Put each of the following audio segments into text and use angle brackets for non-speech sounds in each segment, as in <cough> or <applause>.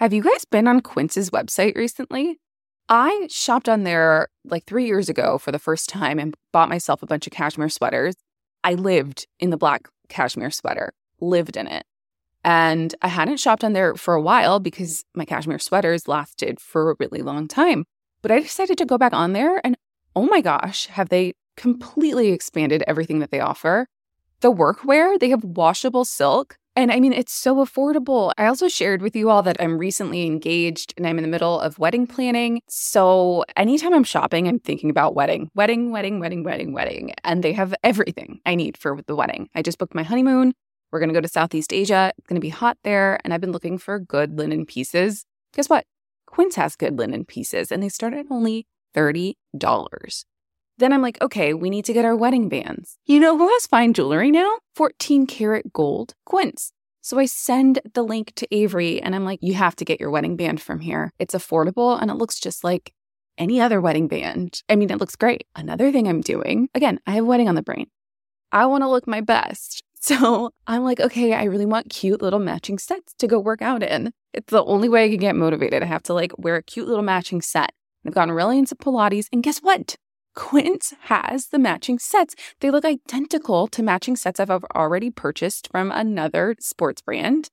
Have you guys been on Quince's website recently? I shopped on there like three years ago for the first time and bought myself a bunch of cashmere sweaters. I lived in the black cashmere sweater, lived in it. And I hadn't shopped on there for a while because my cashmere sweaters lasted for a really long time. But I decided to go back on there and oh my gosh, have they completely expanded everything that they offer? The workwear, they have washable silk. And I mean, it's so affordable. I also shared with you all that I'm recently engaged and I'm in the middle of wedding planning. So anytime I'm shopping, I'm thinking about wedding, wedding, wedding, wedding, wedding, wedding. And they have everything I need for the wedding. I just booked my honeymoon. We're going to go to Southeast Asia. It's going to be hot there. And I've been looking for good linen pieces. Guess what? Quince has good linen pieces and they start at only $30. Then I'm like, okay, we need to get our wedding bands. You know who has fine jewelry now? 14 karat gold, Quince. So I send the link to Avery and I'm like, you have to get your wedding band from here. It's affordable and it looks just like any other wedding band. I mean, it looks great. Another thing I'm doing, again, I have wedding on the brain. I want to look my best. <laughs> So I'm like, okay, I really want cute little matching sets to go work out in. It's the only way I can get motivated. I have to like wear a cute little matching set. I've gotten really into Pilates, and guess what? Quince has the matching sets. They look identical to matching sets I've already purchased from another sports brand.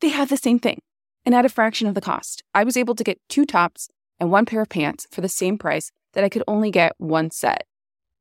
They have the same thing and at a fraction of the cost. I was able to get two tops and one pair of pants for the same price that I could only get one set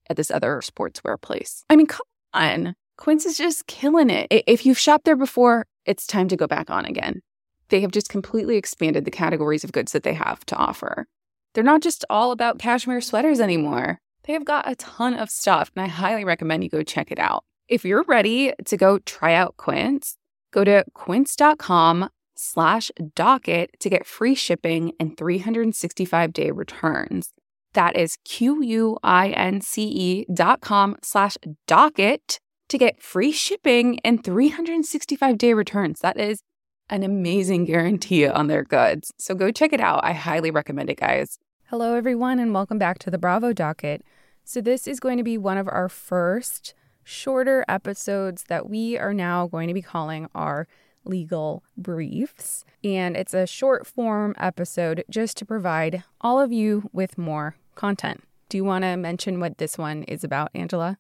at this other sportswear place. I mean, come on. Quince is just killing it. If you've shopped there before, it's time to go back on again. They have just completely expanded the categories of goods that they have to offer. They're not just all about cashmere sweaters anymore. They have got a ton of stuff, and I highly recommend you go check it out. If you're ready to go try out Quince, go to quince.com slash docket to get free shipping and 365 day returns. That is Q-U-I-N-C-E dot com slash docket to get free shipping and 365 day returns. That is an amazing guarantee on their goods. So go check it out. I highly recommend it, guys. Hello, everyone, and welcome back to the Bravo Docket. So, this is going to be one of our first shorter episodes that we are now going to be calling our legal briefs. And it's a short form episode just to provide all of you with more content. Do you want to mention what this one is about, Angela?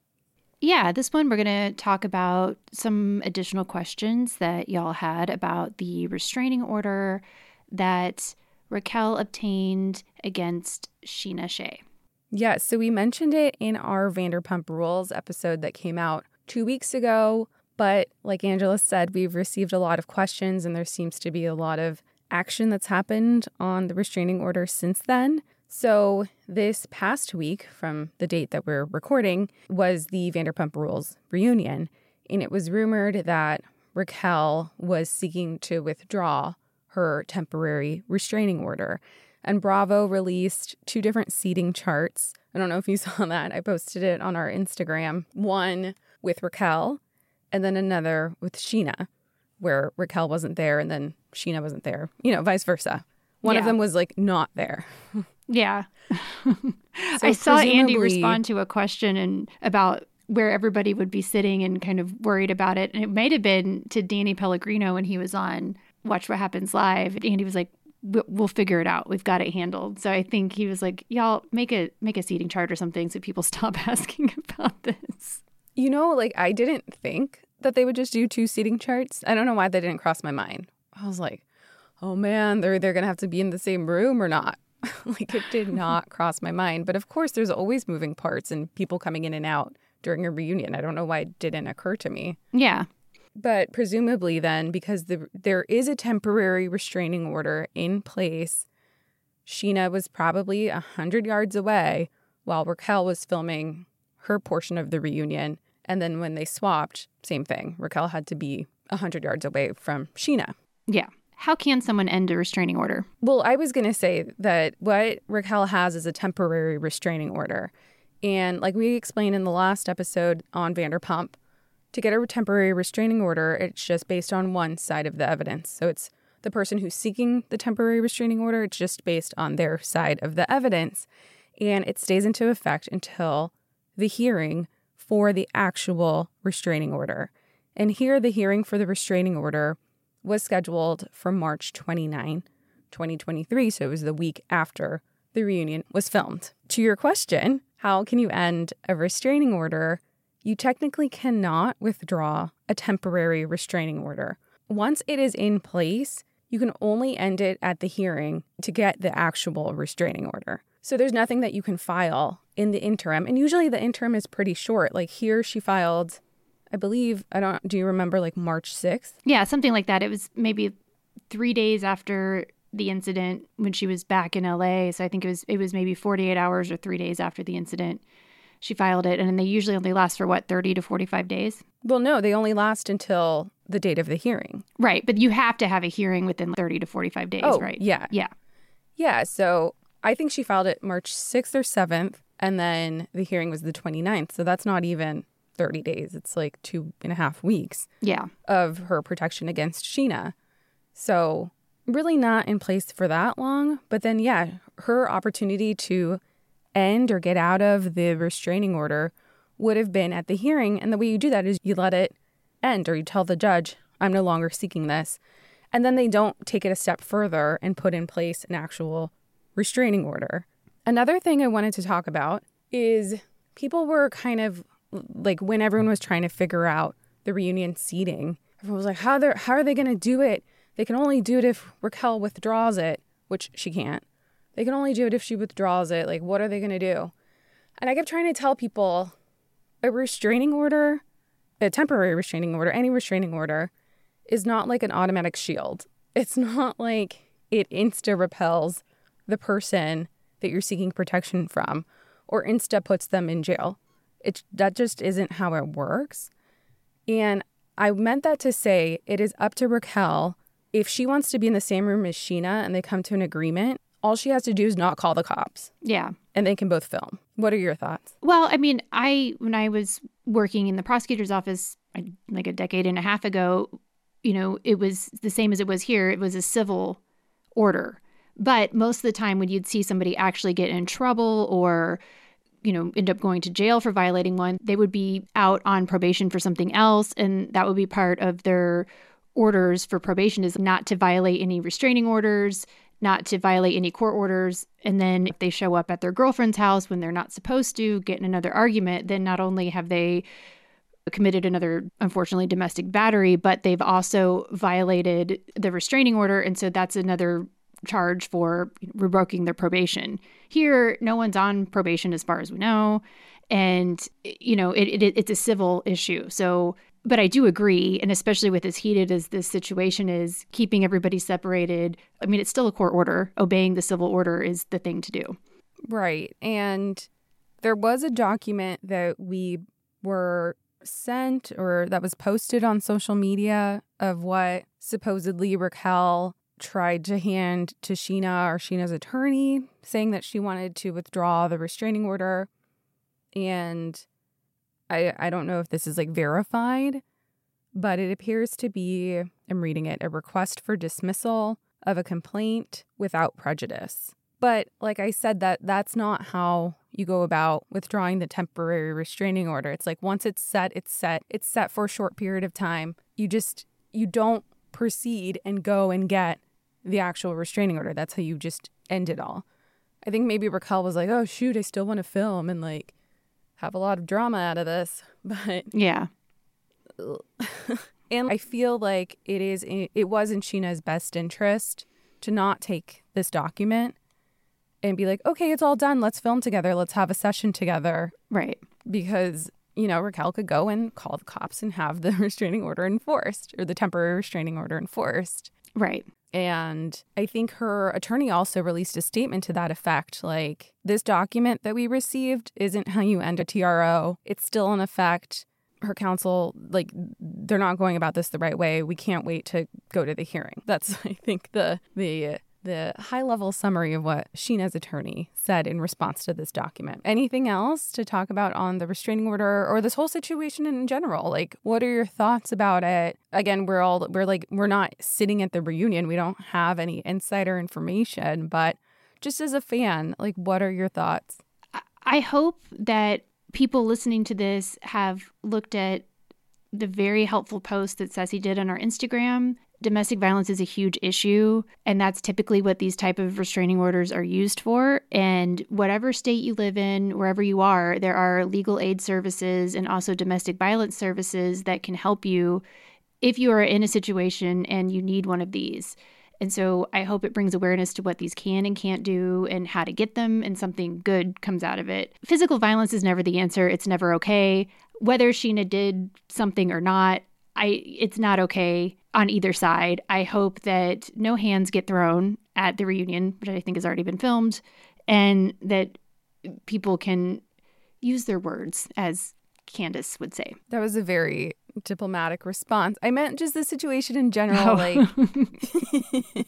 Yeah, this one we're going to talk about some additional questions that y'all had about the restraining order that Raquel obtained against Scheana Shay. Yeah, so we mentioned it in our Vanderpump Rules episode that came out two weeks ago. But like Angela said, we've received a lot of questions and there seems to be a lot of action that's happened on the restraining order since then. So, this past week, from the date that we're recording, was the Vanderpump Rules reunion. And it was rumored that Raquel was seeking to withdraw her temporary restraining order. And Bravo released two different seating charts. I don't know if you <laughs> saw that. I posted it on our Instagram. One with Raquel, and then another with Scheana, where Raquel wasn't there and then Scheana wasn't there, you know, vice versa. One Yeah. of them was like not there. <laughs> Yeah. <laughs> So I saw Andy respond to a question and about where everybody would be sitting and kind of worried about it. And it might have been to Danny Pellegrino when he was on Watch What Happens Live. Andy was like, "We- "We'll figure it out. We've got it handled." So I think he was like, "Y'all make a make a seating chart or something so people <laughs> stop <laughs> asking about this." You know, like I didn't think that they would just do two seating charts. I don't know why that didn't cross my mind. I was like, oh man, they're they're gonna have to be in the same room or not. <laughs> like it did not cross my mind. But of course there's always moving parts and people coming in and out during a reunion. I don't know why it didn't occur to me. Yeah. But presumably then, because the there is a temporary restraining order in place, Scheana was probably a hundred yards away while Raquel was filming her portion of the reunion. And then when they swapped, same thing. Raquel had to be a hundred yards away from Scheana. Yeah. How can someone end a restraining order? Well, I was going to say that what Raquel has is a temporary restraining order. And like we explained in the last episode on Vanderpump, to get a temporary restraining order, it's just based on one side of the evidence. So it's the person who's seeking the temporary restraining order, it's just based on their side of the evidence. And it stays into effect until the hearing for the actual restraining order. And here, the hearing for the restraining order was scheduled for March 29, 2023. So it was the week after the reunion was filmed. To your question, how can you end a restraining order? You technically cannot withdraw a temporary restraining order. Once it is in place, you can only end it at the hearing to get the actual restraining order. So there's nothing that you can file in the interim. And usually the interim is pretty short. Like here, she filed, I believe, I don't, do you remember like March 6th? Yeah, something like that. It was maybe three days after the incident when she was back in LA. So I think it was it was maybe 48 hours or three days after the incident. She filed it, and then they usually only last for what 30 to 45 days. Well, no, they only last until the date of the hearing. Right, but you have to have a hearing within 30 to 45 days, Oh, right? yeah. Yeah. Yeah, so I think she filed it March 6th or 7th, and then the hearing was the 29th. So that's not even 30 days. It's like two and a half weeks Yeah. of her protection against Scheana. So really not in place for that long. But then, yeah, her opportunity to end or get out of the restraining order would have been at the hearing. And the way you do that is you let it end or you tell the judge, I'm no longer seeking this. And then they don't take it a step further and put in place an actual restraining order. Another thing I wanted to talk about is people were kind of like when everyone was trying to figure out the reunion seating, everyone was like, how, they how are they going to do it? They can only do it if Raquel withdraws it, which she can't. They can only do it if she withdraws it. Like, what are they going to do? And I kept trying to tell people a restraining order, a temporary restraining order, any restraining order, is not like an automatic shield. it's not like it insta repels the person that you're seeking protection from or insta puts them in jail. It that just isn't how it works. And I meant that to say it is up to Raquel if she wants to be in the same room as Scheana and they come to an agreement, all she has to do is not call the cops Yeah. and they can both film. What are your thoughts? Well, I mean, I when I was working in the prosecutor's office like a decade and a half ago, you know, it was the same as it was here. It was a civil order. But most of the time when you'd see somebody actually get in trouble or you know, end up going to jail for violating one, they would be out on probation for something else and that would be part of their orders for probation is not to violate any restraining orders, not to violate any court orders. And then if they show up at their girlfriend's house when they're not supposed to, get in another argument, then not only have they committed another, unfortunately, domestic battery, but they've also violated the restraining order. And so that's another charge for revoking their probation. Here, no one's on probation as far as we know. And, you know, it, it, it's a civil issue. So, but I do agree, and especially with as heated as this situation is, keeping everybody separated. I mean, it's still a court order. Obeying the civil order is the thing to do. Right. And there was a document that we were sent or that was posted on social media of what supposedly Raquel tried to hand to Scheana or Scheana's attorney, saying that she wanted to withdraw the restraining order. And I I don't know if this is like verified, but it appears to be, I'm reading it, a request for dismissal of a complaint without prejudice. But like I said, that that's not how you go about withdrawing the temporary restraining order. It's like once it's set, it's set. It's set for a short period of time. You just you don't proceed and go and get the actual restraining order. That's how you just end it all. I think maybe Raquel was like, "Oh shoot, I still want to film and like have a lot of drama out of this." <laughs> But Yeah. <laughs> and I feel like it is it was in Scheana's best interest to not take this document and be like, "Okay, it's all done. Let's film together. Let's have a session together." Right. Because, you know, Raquel could go and call the cops and have the <laughs> restraining order enforced or the temporary restraining order enforced. Right. And I think her attorney also released a statement to that effect like, this document that we received isn't how you end a TRO. It's still in effect. Her counsel, like, they're not going about this the right way. We can't wait to go to the hearing. That's, <laughs> I think, the the the high level summary of what Scheana's attorney said in response to this document. Anything else to talk about on the restraining order or this whole situation in general? Like, what are your thoughts about it? Again, we're all, we're like, we're not sitting at the reunion. We don't have any insider information, but just as a fan, like, what are your thoughts? I hope that people listening to this have looked at the very helpful post that Cesie did on our Instagram domestic violence is a huge issue and that's typically what these type of restraining orders are used for and whatever state you live in wherever you are there are legal aid services and also domestic violence services that can help you if you are in a situation and you need one of these and so I hope it brings awareness to what these can and can't do and how to get them and something good comes out of it. Physical violence is never the answer. It's never okay. Whether Scheana did something or not, I it's not okay on either side. I hope that no hands get thrown at the reunion, which I think has already been filmed, and that people can use their words, as Candace would say. That was a very diplomatic response. I meant just the situation in general. Oh. Like, <laughs> <laughs>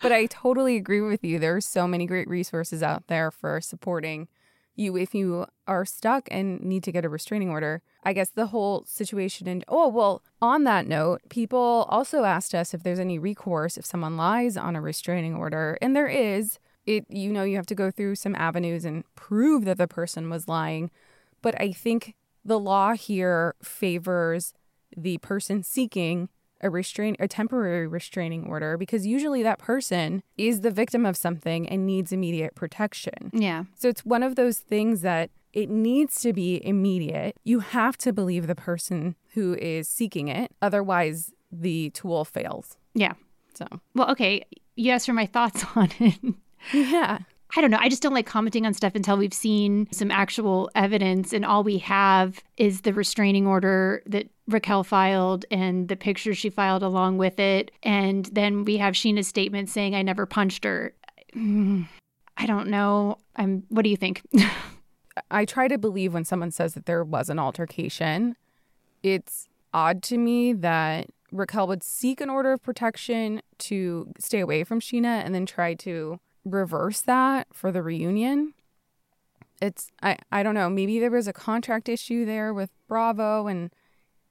but I totally agree with you. There are so many great resources out there for supporting you if you are stuck and need to get a restraining order. I guess the whole situation and oh well, on that note, people also asked us if there's any recourse if someone lies on a restraining order, and there is. It you know you have to go through some avenues and prove that the person was lying, but I think the law here favors the person seeking a restrain a temporary restraining order because usually that person is the victim of something and needs immediate protection. Yeah. So it's one of those things that it needs to be immediate. You have to believe the person who is seeking it, otherwise the tool fails. Yeah. So, Well, okay. You asked for my thoughts <laughs> on it. yeah. I don't know. I just don't like commenting on stuff until we've seen some actual evidence. And all we have is the restraining order that Raquel filed and the picture she filed along with it. And then we have Scheana's statement saying, I never punched her. <sighs> I don't know. I'm, what do you think? <laughs> I try to believe when someone says that there was an altercation. It's odd to me that Raquel would seek an order of protection to stay away from Scheana and then try to reverse that for the reunion. It's I, I don't know, maybe there was a contract issue there with Bravo and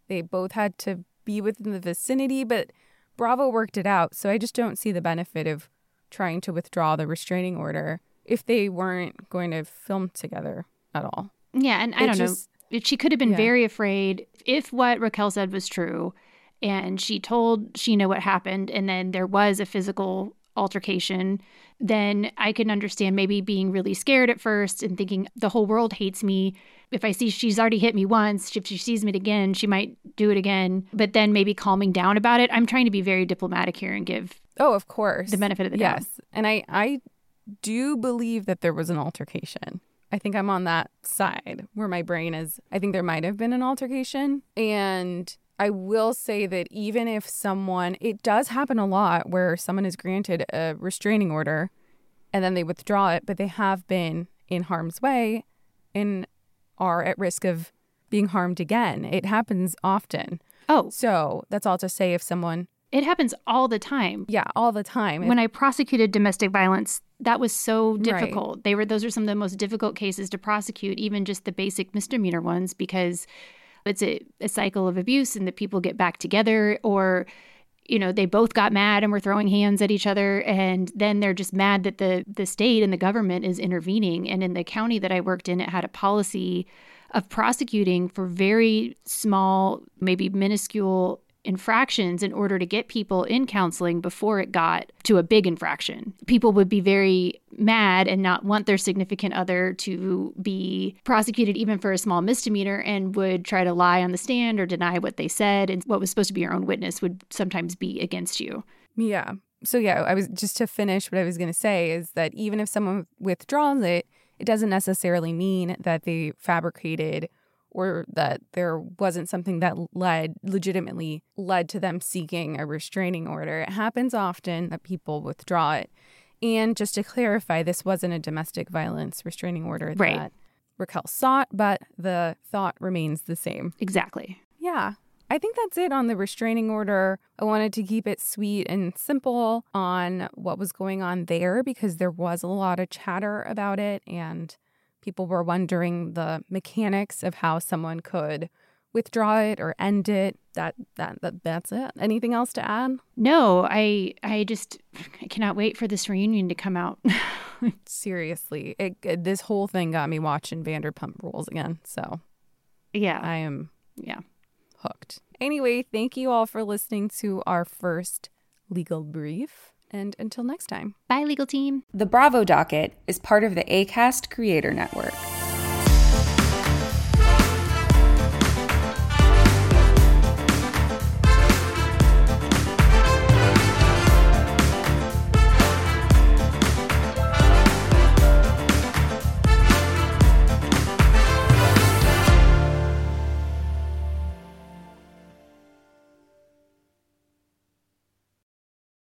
they both had to be within the vicinity, but Bravo worked it out. So I just don't see the benefit of trying to withdraw the restraining order if they weren't going to film together at all. Yeah, and I It don't just- know. She could have been yeah. very afraid if what Raquel said was true and she told Scheana what happened and then there was a physical altercation, then I can understand maybe being really scared at first and thinking the whole world hates me. If I see she's already hit me once, if she sees me again, she might do it again. But then maybe calming down about it. I'm trying to be very diplomatic here and give Oh, of course. the benefit of the doubt. Yes. And I I do believe that there was an altercation. I think I'm on that side where my brain is I think there might have been an altercation and I will say that even if someone it does happen a lot where someone is granted a restraining order and then they withdraw it but they have been in harm's way and are at risk of being harmed again. It happens often. Oh, So, that's all to say if someone it happens all the time. yeah, all the time. When I prosecuted domestic violence, that was so Right. difficult. They were those are some of the most difficult cases to prosecute, even just the basic misdemeanor ones, because it's a, a cycle of abuse and that people get back together or you know they both got mad and were throwing hands at each other. And then they're just mad that the the state and the government is intervening. And in the county that I worked in it had a policy of prosecuting for very small maybe minuscule infractions in order to get people in counseling before it got to a big infraction. People would be very mad and not want their significant other to be prosecuted even for a small misdemeanor and would try to lie on the stand or deny what they said and what was supposed to be your own witness would sometimes be against you. Yeah. So yeah, I was just to finish what I was going to say is that even if someone withdraws it, it doesn't necessarily mean that they fabricated or that there wasn't something that led legitimately led to them seeking a restraining order. It happens often that people withdraw it. And just to clarify, this wasn't a domestic violence restraining order Right. that Raquel sought, but the thought remains the same. Exactly. Yeah. I think that's it on the restraining order. I wanted to keep it sweet and simple on what was going on there because there was a lot of chatter about it and people were wondering the mechanics of how someone could withdraw it or end it. That that, that that's it. Anything else to add? No, I I just I cannot wait for this reunion to come out. <laughs> Seriously, it, it- this whole thing got me watching Vanderpump Rules again. So yeah. I am yeah. hooked. Anyway, thank you all for listening to our first legal brief. And until next time. Bye legal team. The Bravo Docket is part of the ACAST Creator Network.